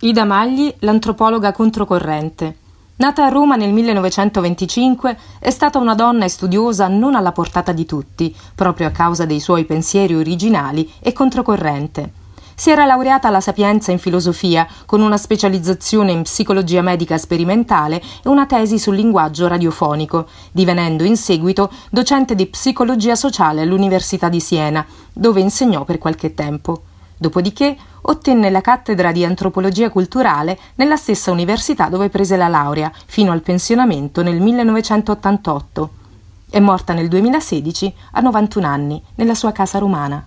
Ida Magli, l'antropologa controcorrente. Nata a Roma nel 1925, è stata una donna e studiosa non alla portata di tutti, proprio a causa dei suoi pensieri originali e controcorrente. Si era laureata alla Sapienza in filosofia, con una specializzazione in psicologia medica sperimentale e una tesi sul linguaggio radiofonico, divenendo in seguito docente di psicologia sociale all'Università di Siena, dove insegnò per qualche tempo. Dopodiché ottenne la cattedra di antropologia culturale nella stessa università dove prese la laurea, fino al pensionamento nel 1988. È morta nel 2016 a 91 anni nella sua casa romana.